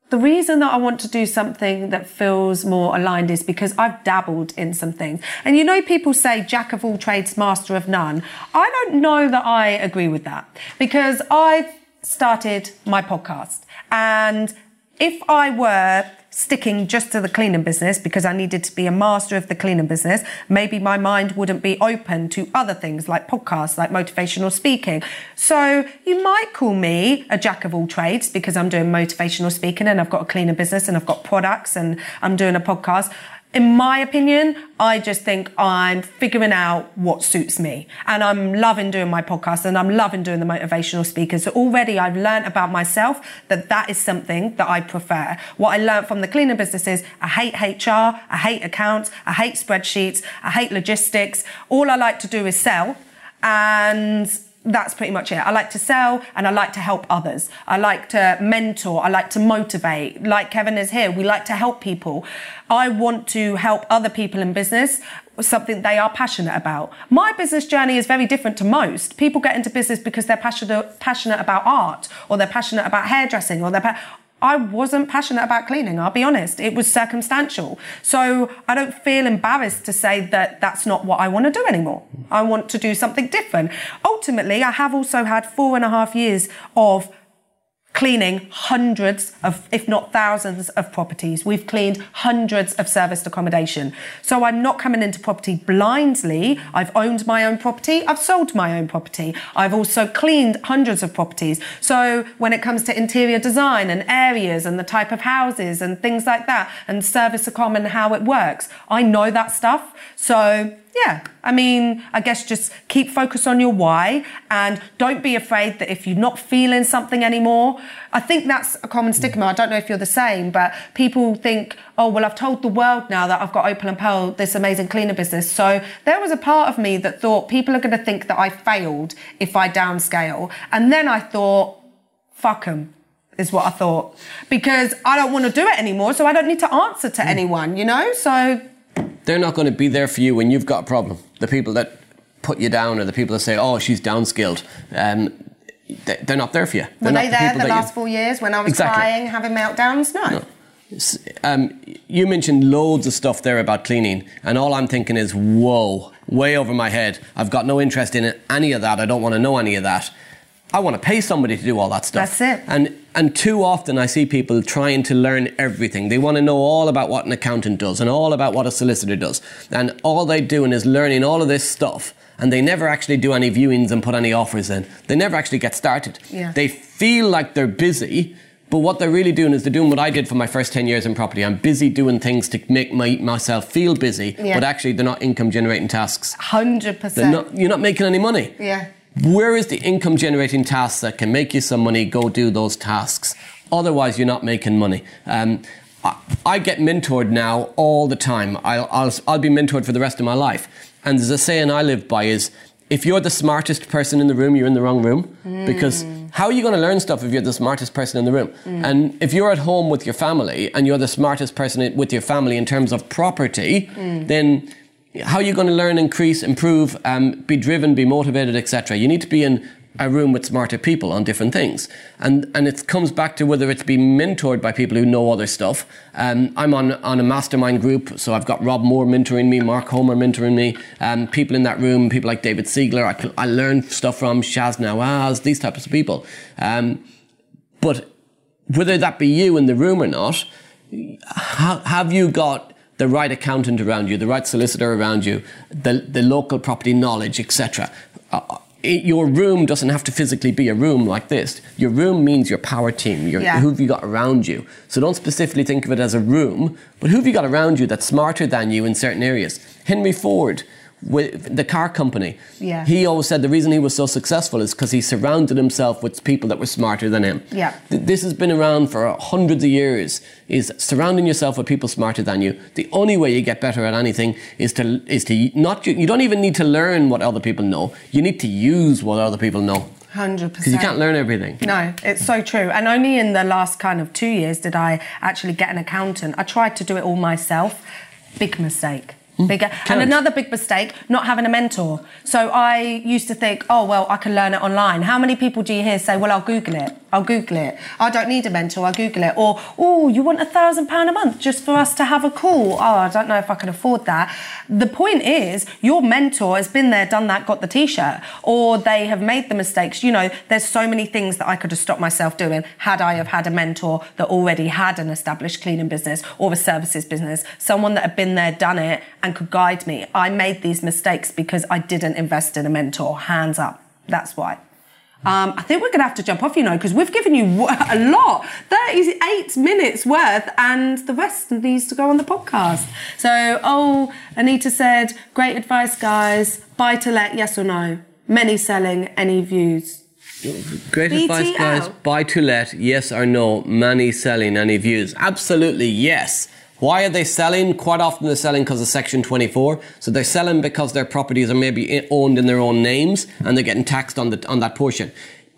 the reason that I want to do something that feels more aligned is because I've dabbled in some things. And you know, people say jack of all trades, master of none. I don't know that I agree with that because I've started my podcast. And if I were sticking just to the cleaning business because I needed to be a master of the cleaning business, maybe my mind wouldn't be open to other things like podcasts, like motivational speaking. So you might call me a jack of all trades because I'm doing motivational speaking and I've got a cleaning business and I've got products and I'm doing a podcast. In my opinion, I just think I'm figuring out what suits me. And I'm loving doing my podcast and I'm loving doing the motivational speakers. So already I've learned about myself that that is something that I prefer. What I learned from the cleaning business is I hate HR, I hate accounts, I hate spreadsheets, I hate logistics. All I like to do is sell. And that's pretty much it. I like to sell and I like to help others. I like to mentor. I like to motivate. Like Kevin is here, we like to help people. I want to help other people in business something they are passionate about. My business journey is very different to most. People get into business because they're passionate passionate about art or they're passionate about hairdressing or they're pa- I wasn't passionate about cleaning, I'll be honest. It was circumstantial. So I don't feel embarrassed to say that that's not what I want to do anymore. I want to do something different. Ultimately, I have also had four and a half years of cleaning hundreds of, if not thousands of properties. We've cleaned hundreds of serviced accommodation. So I'm not coming into property blindly. I've owned my own property. I've sold my own property. I've also cleaned hundreds of properties. So when it comes to interior design and areas and the type of houses and things like that and service accom and how it works, I know that stuff. So yeah, I mean, I guess just keep focus on your why and don't be afraid that if you're not feeling something anymore, I think that's a common stigma. I don't know if you're the same, but people think, oh, well, I've told the world now that I've got Opal and Pearl, this amazing cleaner business. So there was a part of me that thought people are going to think that I failed if I downscale. And then I thought, fuck them is what I thought because I don't want to do it anymore. So I don't need to answer to mm. anyone, you know? So they're not going to be there for you when you've got a problem. The people that put you down or the people that say, oh, she's downscaled, um, they're not there for you. They're Were they there the last you... four years when I was exactly. crying, having meltdowns? No. no. Um, you mentioned loads of stuff there about cleaning, and all I'm thinking is, whoa, way over my head. I've got no interest in any of that. I don't want to know any of that. I want to pay somebody to do all that stuff. That's it. And and too often I see people trying to learn everything. They want to know all about what an accountant does and all about what a solicitor does. And all they're doing is learning all of this stuff and they never actually do any viewings and put any offers in. They never actually get started. Yeah. They feel like they're busy, but what they're really doing is they're doing what I did for my first 10 years in property. I'm busy doing things to make my, myself feel busy, yeah. but actually they're not income generating tasks. 100%. Not, you're not making any money. Yeah. Where is the income generating tasks that can make you some money? Go do those tasks. Otherwise, you're not making money. Um, I, I, get mentored now all the time. I'll, I'll, I'll be mentored for the rest of my life. And there's a saying I live by is, if you're the smartest person in the room, you're in the wrong room. Mm. Because how are you going to learn stuff if you're the smartest person in the room? Mm. And if you're at home with your family and you're the smartest person with your family in terms of property, mm. then how are you going to learn, increase, improve, um, be driven, be motivated, etc.? You need to be in a room with smarter people on different things. And and it comes back to whether it's being mentored by people who know other stuff. Um, I'm on, on a mastermind group, so I've got Rob Moore mentoring me, Mark Homer mentoring me, um, people in that room, people like David Siegler, I, I learn stuff from, Shaz Nawaz, these types of people. Um, but whether that be you in the room or not, have you got the right accountant around you, the right solicitor around you, the, the local property knowledge, etc. Uh, your room doesn't have to physically be a room like this. Your room means your power team, your, yeah. who have you got around you. So don't specifically think of it as a room, but who have you got around you that's smarter than you in certain areas? Henry Ford with the car company. Yeah. He always said the reason he was so successful is because he surrounded himself with people that were smarter than him. Yeah. Th- this has been around for hundreds of years. Is surrounding yourself with people smarter than you. The only way you get better at anything is to is to not you don't even need to learn what other people know. You need to use what other people know. Hundred percent. Because you can't learn everything. No, it's so true. And only in the last kind of two years did I actually get an accountant. I tried to do it all myself. Big mistake. Mm. bigger. And another big mistake, not having a mentor. So I used to think, oh, well, I can learn it online. How many people do you hear say, well, I'll Google it? I'll Google it. I don't need a mentor, I'll Google it. Or, oh, you want a thousand pound a month just for us to have a call? Oh, I don't know if I can afford that. The point is, your mentor has been there, done that, got the t shirt, or they have made the mistakes. You know, there's so many things that I could have stopped myself doing had I have had a mentor that already had an established cleaning business or a services business, someone that had been there, done it, and could guide me. I made these mistakes because I didn't invest in a mentor, hands up. That's why. Um, I think we're going to have to jump off, you know, because we've given you a lot 38 minutes worth, and the rest needs to go on the podcast. So, oh, Anita said, great advice, guys. Buy to let, yes or no? Many selling, any views? Great advice, guys. Buy to let, yes or no? Many selling, any views? Absolutely, yes. Why are they selling? Quite often they're selling because of Section 24. So they're selling because their properties are maybe owned in their own names and they're getting taxed on, the, on that portion.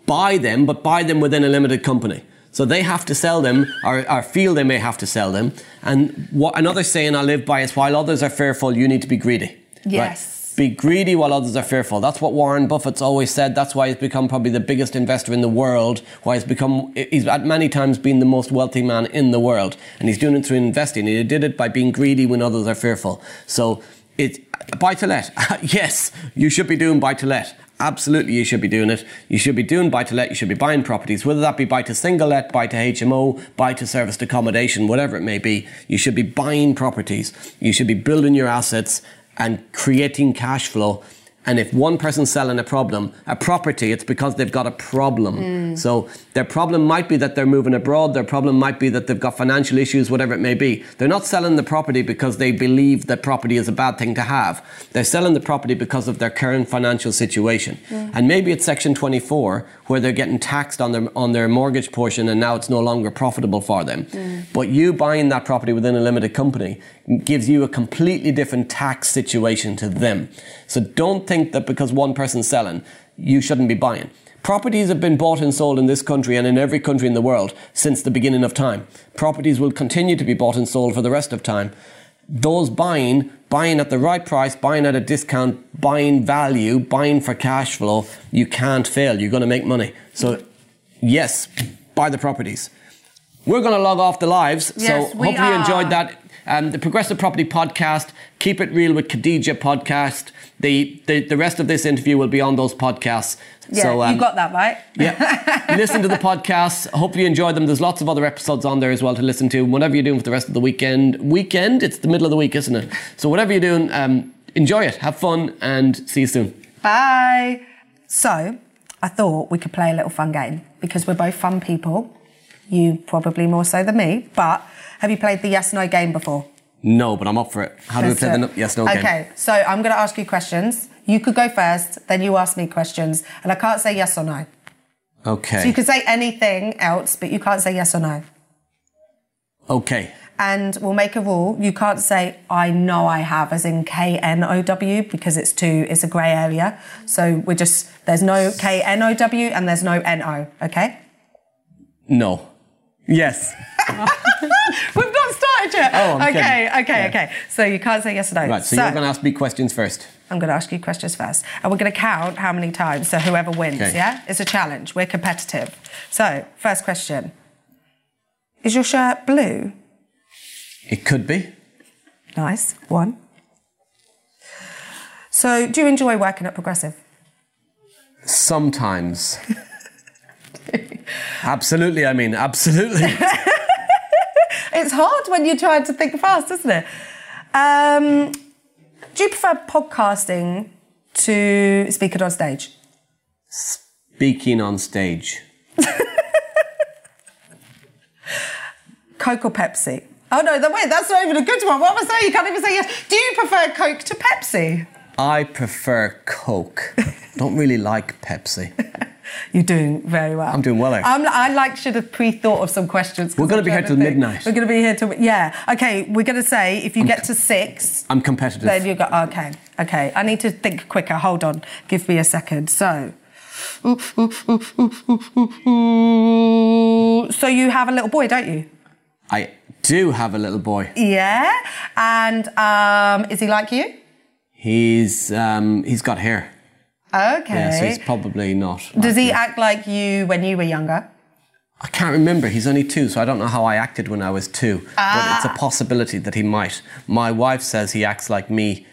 Buy them, but buy them within a limited company. So they have to sell them or, or feel they may have to sell them. And what another saying I live by is while others are fearful, you need to be greedy. Right? Be greedy while others are fearful. That's what Warren Buffett's always said. That's why he's become probably the biggest investor in the world. Why he's become, he's at many times been the most wealthy man in the world. And he's doing it through investing. He did it by being greedy when others are fearful. So it, buy to let. yes, you should be doing buy to let. Absolutely, you should be doing it. You should be doing buy to let. You should be buying properties, whether that be buy to single let, buy to HMO, buy to serviced accommodation, whatever it may be. You should be buying properties. You should be building your assets and creating cash flow. And if one person's selling a problem, a property, it's because they've got a problem. Mm. So their problem might be that they're moving abroad. Their problem might be that they've got financial issues, whatever it may be. They're not selling the property because they believe that property is a bad thing to have. They're selling the property because of their current financial situation. Mm. And maybe it's Section 24 where they're getting taxed on their on their mortgage portion, and now it's no longer profitable for them. Mm. But you buying that property within a limited company gives you a completely different tax situation to them. So don't think that because one person's selling, you shouldn't be buying. Properties have been bought and sold in this country and in every country in the world since the beginning of time. Properties will continue to be bought and sold for the rest of time. Those buying, buying at the right price, buying at a discount, buying value, buying for cash flow, you can't fail. You're going to make money. So, yes, buy the properties. We're going to log off the lives. Yes, so, hopefully, you enjoyed that. Um, the Progressive Property Podcast, Keep It Real with Khadija podcast. The, the, the rest of this interview will be on those podcasts. Yeah, so, um, you got that right. yeah. listen to the podcasts. Hopefully you enjoy them. There's lots of other episodes on there as well to listen to. Whatever you're doing for the rest of the weekend. Weekend? It's the middle of the week, isn't it? So whatever you're doing, um, enjoy it. Have fun and see you soon. Bye. So, I thought we could play a little fun game because we're both fun people. You probably more so than me, but have you played the yes no game before? No, but I'm up for it. How do we play the no- yes no game? Okay, so I'm going to ask you questions. You could go first, then you ask me questions, and I can't say yes or no. Okay. So you could say anything else, but you can't say yes or no. okay. And we'll make a rule. You can't say I know I have, as in K N O W, because it's too it's a grey area. So we're just there's no K N O W and there's no N O. Okay. No. Yes. We've not started yet. Oh, I'm okay, kidding. okay, Yeah. okay. So you can't say yes or no. Right, so, you're going to ask me questions first. I'm going to ask you questions first, and we're going to count how many times. So whoever wins, Okay. yeah, it's a challenge. We're competitive. So first question: Is your shirt blue? It could be. Nice one. So do you enjoy working at Progressive? Sometimes. absolutely, I mean, absolutely. It's hard when you're trying to think fast, isn't it? Um, do you prefer podcasting to speaking on stage? Speaking on stage. Coke or Pepsi? Oh no, that, wait, that's not even a good one. What was that? You can't even say yes. Do you prefer Coke to Pepsi? I prefer Coke. Don't really like Pepsi. You're doing very well. I'm doing well, eh? I'm, I like should have pre-thought of some questions. We're gonna be here till think. midnight. We're going to be here till yeah. Okay, we're going to say if you get to six, I'm competitive. then you go okay. Okay, I need to think quicker. Hold on, give me a second. So, so you have a little boy, don't you? I do have a little boy. Yeah, and um, is he like you? He's um, he's got hair. Okay. Yeah, so he's probably not. Does he act like you when you were younger? I can't remember. He's only two, so I don't know how I acted when I was two. But it's Ah. a possibility that he might. My wife says he acts like me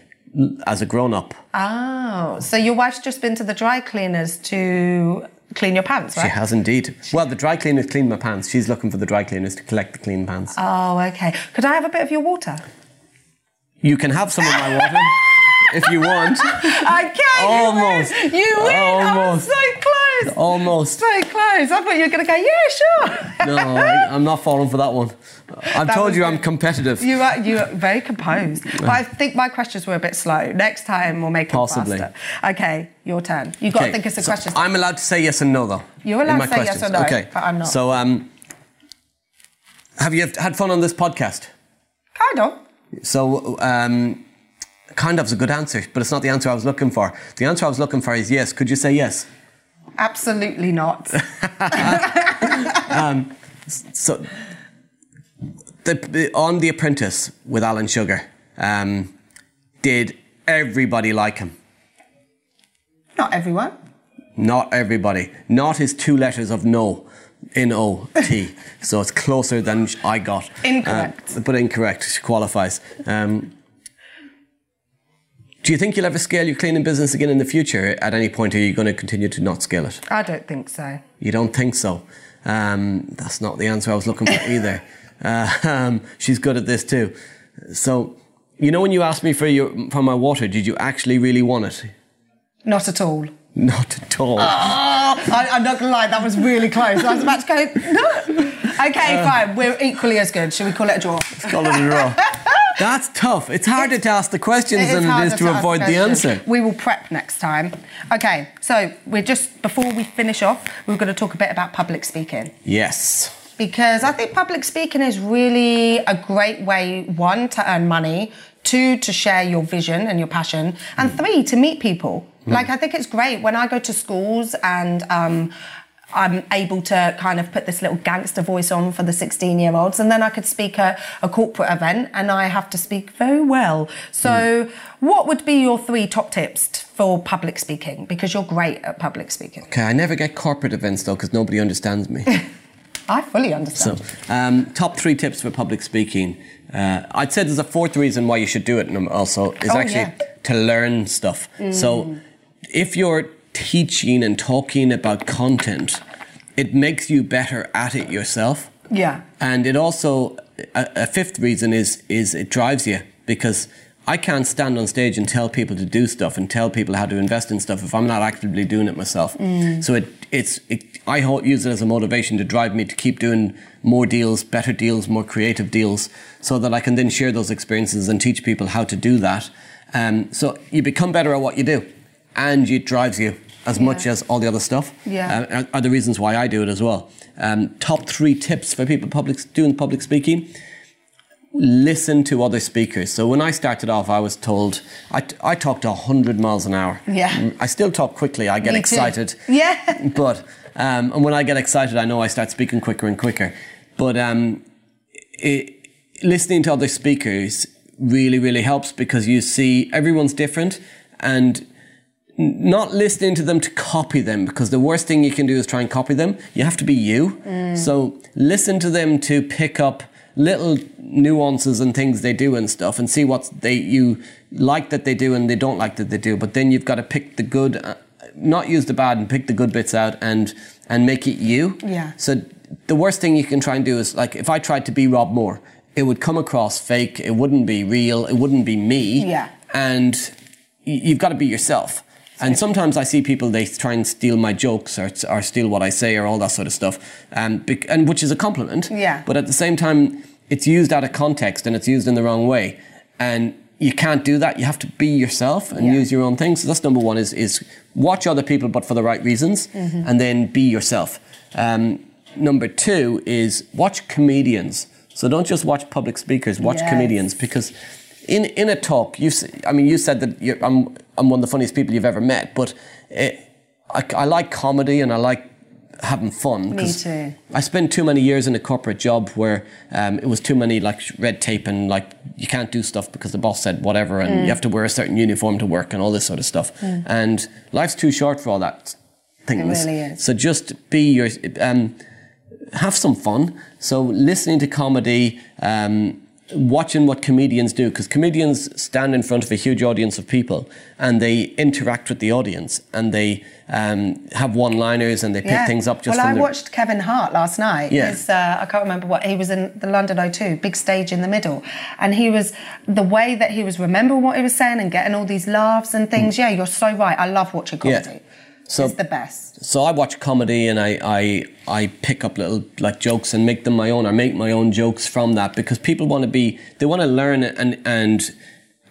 as a grown up. Oh, so your wife's just been to the dry cleaners to clean your pants, right? She has indeed. Well, the dry cleaners clean my pants. She's looking for the dry cleaners to collect the clean pants. Oh, okay. Could I have a bit of your water? You can have some of my water if you want. I can. Almost. You win. You win. Almost. I'm so close. Almost. So close. I thought you were going to go, yeah, sure. No, I, I'm not falling for that one. I've That told you I'm competitive. You are you are very composed, but I think my questions were a bit slow. Next time we'll make them Possibly. faster. Okay, your turn. You've got to think of some so questions. I'm allowed to say yes and no, though. You're allowed to say yes or no, Okay. but I'm not. So, um, have you had fun on this podcast? kind of. So, um, kind of's a good answer, but it's not the answer I was looking for. The answer I was looking for is yes. Could you say yes? Absolutely not. So, the, the- on The Apprentice with Alan Sugar, um, did everybody like him? not everyone. Not everybody. Not is two letters of no. in O T. so it's closer than I got. Incorrect. Uh, but incorrect. She qualifies. Um, do you think you'll ever scale your cleaning business again in the future? At any point, are you going to continue to not scale it? I don't think so. You don't think so? Um, that's not the answer I was looking for either. Uh, um, she's good at this too. So, you know, when you asked me for your for my water, did you actually really want it? Not at all. Not at all. Oh, I, I'm not gonna lie, that was really close. I was about to go. No. Okay, Uh. fine. We're equally as good. Should we call it a draw? Call it a draw. That's tough. It's harder to ask the questions It than it is is to avoid the answer. We will prep next time. Okay, so we're just before we finish off, we're going to talk a bit about public speaking Yes. because I think public speaking is really a great way one to earn money, two to share your vision and your passion, and three to meet people. Like I think it's great when I go to schools and. Um, I'm able to kind of put this little gangster voice on for the 16 year olds, and then I could speak at a corporate event and I have to speak very well. So, what would be your three top tips for public speaking? Because you're great at public speaking. Okay, I never get corporate events though because nobody understands me. I fully so, understand. um, top three tips for public speaking. Uh, I'd say there's a fourth reason why you should do it. num- Also, is Oh, actually yeah. to learn stuff. So, if you're teaching and talking about content, it makes you better at it yourself. yeah. And it also a, a fifth reason is is it drives you because I can't stand on stage and tell people to do stuff and tell people how to invest in stuff if I'm not actively doing it myself. So it it's it, I use it as a motivation to drive me to keep doing more deals, better deals, more creative deals, so that I can then share those experiences and teach people how to do that. Um, so you become better at what you do, and it drives you as much as all the other stuff. Yeah. Uh, are, the reasons why I do it as well. Um, top three tips for people public doing public speaking: listen to other speakers. So when I started off, I was told I, I talked to hundred miles an hour. Yeah. I still talk quickly. I get Me too. excited. Yeah. But um, and when I get excited, I know I start speaking quicker and quicker. But um, it, listening to other speakers really, really helps because you see everyone's different and not listening to them to copy them because the worst thing you can do is try and copy them. You have to be you. So listen to them to pick up little nuances and things they do and stuff and see what they you like that they do and they don't like that they do. But then you've got to pick the good, uh, not use the bad and pick the good bits out and and make it you. Yeah. So the worst thing you can try and do is like if I tried to be Rob Moore, it would come across fake. It wouldn't be real. It wouldn't be me. Yeah. And you've got to be yourself. And sometimes I see people they try and steal my jokes or, or steal what I say or all that sort of stuff, um, bec- and which is a compliment. Yeah. But at the same time, it's used out of context and it's used in the wrong way, and you can't do that. You have to be yourself and Yeah. use your own things. So that's number one: is is watch other people, but for the right reasons, Mm-hmm. and then be yourself. Um, number two is watch comedians. So don't just watch public speakers. Watch Yes. comedians because in in a talk, you I mean, you said that you're, I'm I'm one of the funniest people you've ever met, but it, I, I like comedy and I like having fun. Me too. I spent too many years in a corporate job where um, it was too many like red tape and like you can't do stuff because the boss said whatever and Mm. you have to wear a certain uniform to work and all this sort of stuff. And life's too short for all that things. really is. So just be your. Um, have some fun. So listening to comedy, um, watching what comedians do, because comedians stand in front of a huge audience of people and they interact with the audience and they um, have one-liners and they pick things up just well, I their- watched Kevin Hart last night. Yeah. His, uh, I can't remember what he was in the London O2, big stage in the middle, and he was the way that he was remembering what he was saying and getting all these laughs and things. Yeah, you're so right. I love watching comedy. Yeah. So- is the best. So I watch comedy and I, I I pick up little like jokes and make them my own or make my own jokes from that because people want to be they want to learn and and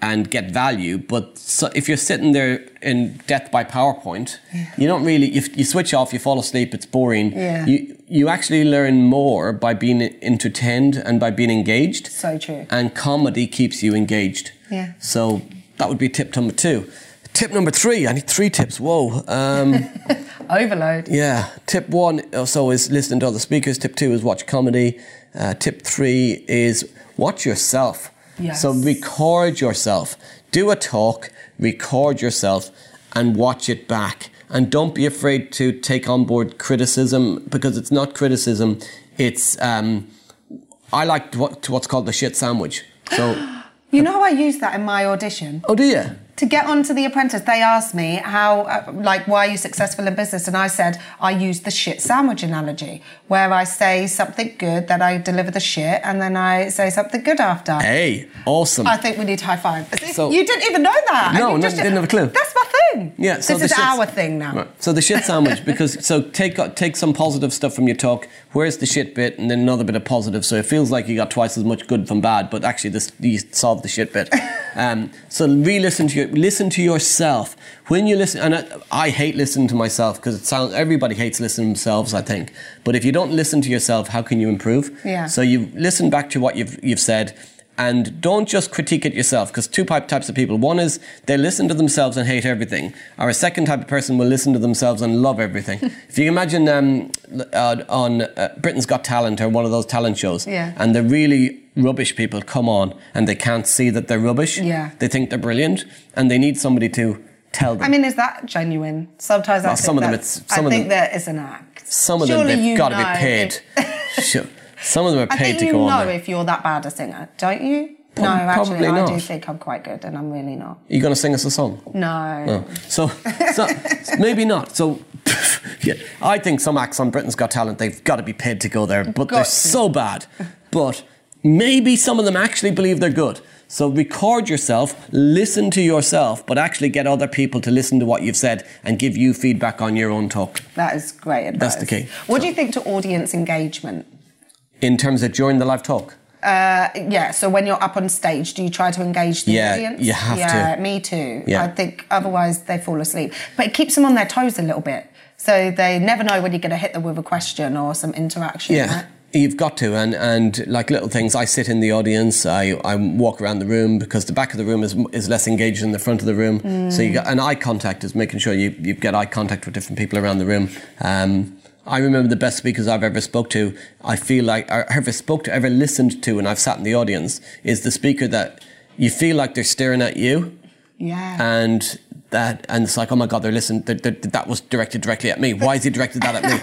and get value. But so if you're sitting there in death by PowerPoint, you don't really if you switch off, you fall asleep, it's boring. Yeah. You you actually learn more by being entertained and by being engaged. So true. And comedy keeps you engaged. Yeah. So that would be tip number two. Tip number three. I need three tips. Whoa. Um, Overload. yeah. Tip one also is listen to other speakers. Tip two is watch comedy. Uh, tip three is watch yourself. Yes. So record yourself. Do a talk, record yourself, and watch it back. And don't be afraid to take on board criticism because it's not criticism. It's um, I like what, what's called the shit sandwich. So, You know, how I use that in my audition. oh, do you? To get onto The Apprentice, they asked me how, uh, like, why are you successful in business? And I said, I use the shit sandwich analogy, where I say something good, then I deliver the shit, and then I say something good after. Hey, awesome. I think we need high five. So- you didn't even know that. No, you no, just- didn't have a clue. That's my thing. Yeah, so this is shit- our thing now. Right. So the shit sandwich, because so take take some positive stuff from your talk. Where's the shit bit, and then another bit of positive. So it feels like you got twice as much good from bad, but actually this you solved the shit bit. Um, so re-listen to your listen to yourself when you listen. And I, I hate listening to myself because it sounds everybody hates listening to themselves. I think, but if you don't listen to yourself, how can you improve? Yeah. So you listen back to what you've you've said. And don't just critique it yourself, because two type- types of people. One is they listen to themselves and hate everything, or a second type of person will listen to themselves and love everything. if you imagine um, uh, on uh, Britain's Got Talent or one of those talent shows, Yeah. and the really rubbish people come on and they can't see that they're rubbish. Yeah. They think they're brilliant, and they need somebody to tell them. I mean, is that genuine? Sometimes I Well, think some of them that- it's- some I of think them- that is an act. Some of Surely them they've got to be paid. sure. Some of them are I paid think to you go know on there. if you're that bad a singer, don't you? No, actually, I do think I'm quite good, and I'm really not. Are you going to sing us a song? No. No. So, so maybe not. So, yeah, I think some acts on Britain's Got Talent, they've got to be paid to go there, but they're to. so bad. But maybe some of them actually believe they're good. So record yourself, listen to yourself, but actually get other people to listen to what you've said and give you feedback on your own talk. That is great advice. That's the key. What do you think to audience engagement? In terms of during the live talk. Uh, yeah, so when you're up on stage, do you try to engage the audience? Yeah, audience? you have yeah, to. me too. Yeah. I think otherwise they fall asleep. But it keeps them on their toes a little bit. So they never know when you're going to hit them with a question or some interaction. Yeah. right? You've got to, and, and like little things, I sit in the audience, I, I walk around the room because the back of the room is, is less engaged than the front of the room. So you got, and eye contact is making sure you, you get eye contact with different people around the room. Um, I remember the best speakers I've ever spoke to, I feel like, or ever spoke to, ever listened to, and I've sat in the audience, is the speaker that you feel like they're staring at you. Yeah. and that and it's like oh my god they're listening they they that was directed directly at me. Why is he directed that at me?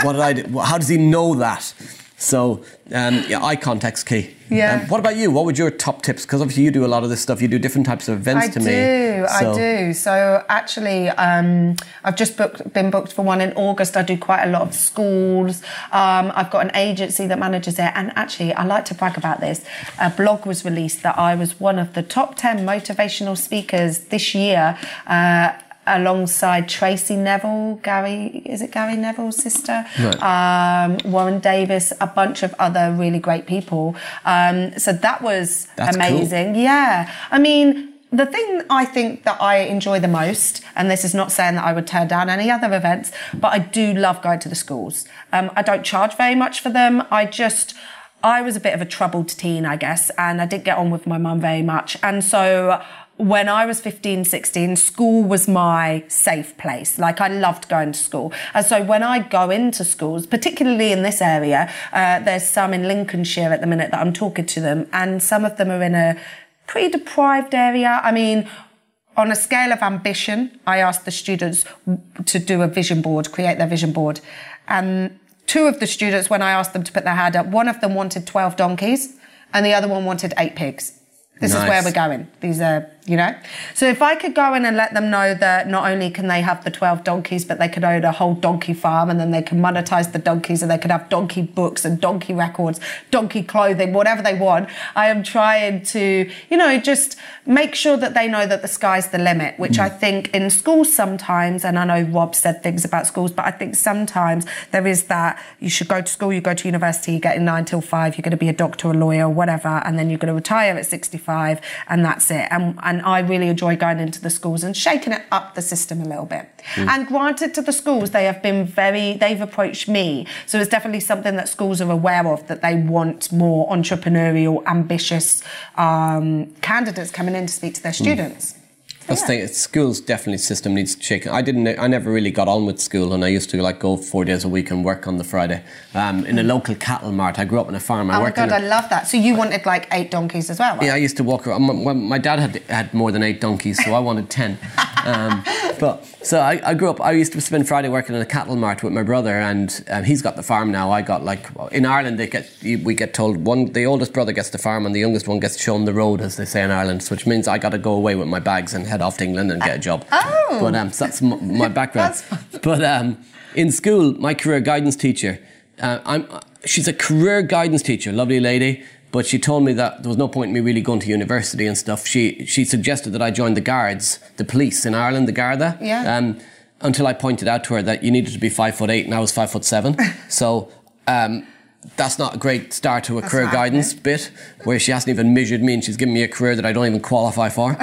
What did i do? How does he know that? So um, yeah eye contact's key Yeah. um, what about you what would your top tips because obviously you do a lot of this stuff you do different types of events I to do, me I So- do. So actually, um, I've just booked, been booked for one in August. I do quite a lot of schools. Um, I've got an agency that manages it, and actually, I like to brag about this. A blog was released that I was one of the top ten motivational speakers this year. Uh, Alongside Tracey Neville, Gary, is it Gary Neville's sister? Right. Um, Warren Davis, a bunch of other really great people. Um, so that was That's cool. amazing. Yeah. I mean, the thing I think that I enjoy the most, and this is not saying that I would turn down any other events, but I do love going to the schools. Um, I don't charge very much for them. I just, I was a bit of a troubled teen, I guess, and I didn't get on with my mum very much. And so when I was 15, 16, school was my safe place. Like I loved going to school. And so when I go into schools, particularly in this area, uh, there's some in Lincolnshire at the minute that I'm talking to them, and some of them are in a pretty deprived area. I mean, on a scale of ambition, I asked the students to do a vision board, create their vision board. And two of the students, when I asked them to put their hand up, one of them wanted 12 donkeys and the other one wanted eight pigs. This is where we're going. These are you know? So if I could go in and let them know that not only can they have the 12 donkeys, but they could own a whole donkey farm and then they can monetize the donkeys and they could have donkey books and donkey records, donkey clothing, whatever they want. I am trying to, you know, just make sure that they know that the sky's the limit, which mm. I think in schools sometimes, and I know Rob said things about schools, but I think sometimes there is that you should go to school, you go to university, you get in nine till five, you're going to be a doctor, a lawyer, or whatever, and then you're going to retire at 65 and that's it. And, and I really enjoy going into the schools and shaking it up the system a little bit. Mm. And granted to the schools, they have been very, they've approached me. So it's definitely something that schools are aware of that they want more entrepreneurial, ambitious um, candidates coming in to speak to their mm. Yeah. the thing. School's definitely system needs to shake. I didn't. I never really got on with school, and I used to like go four days a week and work on the Friday um, in a local cattle mart. I grew up on a farm. I oh my god, I love that. So you wanted like eight donkeys as well? Right? Yeah, I used to walk around. My, my, dad had had more than eight donkeys, so I wanted ten. Um, but so I, I, grew up. I used to spend Friday working in a cattle mart with my brother, and um, he's got the farm now. I got like in Ireland, they get we get told one the oldest brother gets the farm, and the youngest one gets shown the road, as they say in Ireland, which means I got to go away with my bags and head off to England and get a job. Oh, but um, so that's m- my background. but um, in school, my career guidance teacher, uh, I'm she's a career guidance teacher, lovely lady. But she told me that there was no point in me really going to university and stuff. She she suggested that I join the guards, the police in Ireland, the Garda. Yeah. Um, until I pointed out to her that you needed to be five foot eight and I was five foot seven. so um, that's not a great start to a that's career guidance bit where she hasn't even measured me and she's given me a career that I don't even qualify for.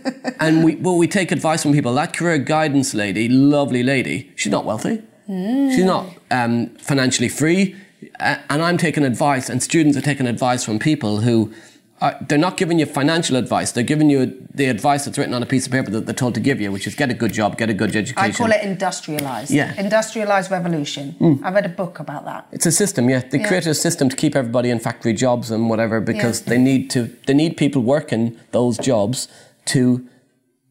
and we well we take advice from people. That career guidance lady, lovely lady, she's not wealthy. Mm. She's not um, financially free and I'm taking advice, and students are taking advice from people who are, they're not giving you financial advice. They're giving you the advice that's written on a piece of paper that they're told to give you, which is get a good job, get a good education. I call it industrialized. Yeah. Industrialized revolution. Mm. I read a book about that. It's a system, yeah. They yeah. created a system to keep everybody in factory jobs and whatever because yeah. they need to they need people working those jobs to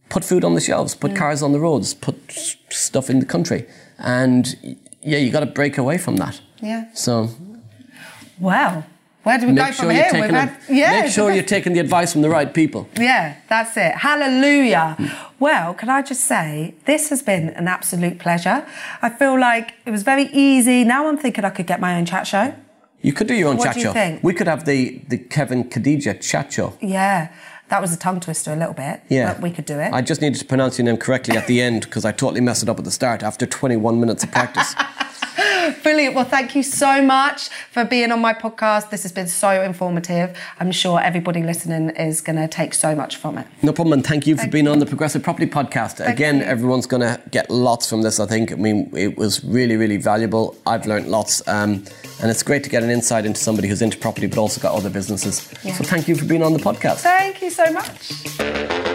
put food on the shelves, put mm. cars on the roads, put stuff in the country. And yeah, you got to break away from that. Yeah. So. Wow. Where do we make go sure from here? We've had, yeah, make sure you're taking the advice from the right people. Yeah, that's it. Hallelujah. Well, can I just say, this has been an absolute pleasure. I feel like it was very easy. Now I'm thinking I could get my own chat show. You could do your own what chat do you show. Think? We could have the, the Kevin Khadija chat show. Yeah. That was a tongue twister a little bit. Yeah. But we could do it. I just needed to pronounce your name correctly at the end because I totally messed it up at the start after 21 minutes of practice. Brilliant. Well, thank you so much for being on my podcast. This has been so informative. I'm sure everybody listening is going to take so much from it. No problem. And thank you for being you. on the Progressive Property Podcast. Thank Again, you. everyone's going to get lots from this, I think. I mean, it was really, really valuable. I've learned lots. Um, and it's great to get an insight into somebody who's into property but also got other businesses. Yeah. So thank you for being on the podcast. Thank you so much.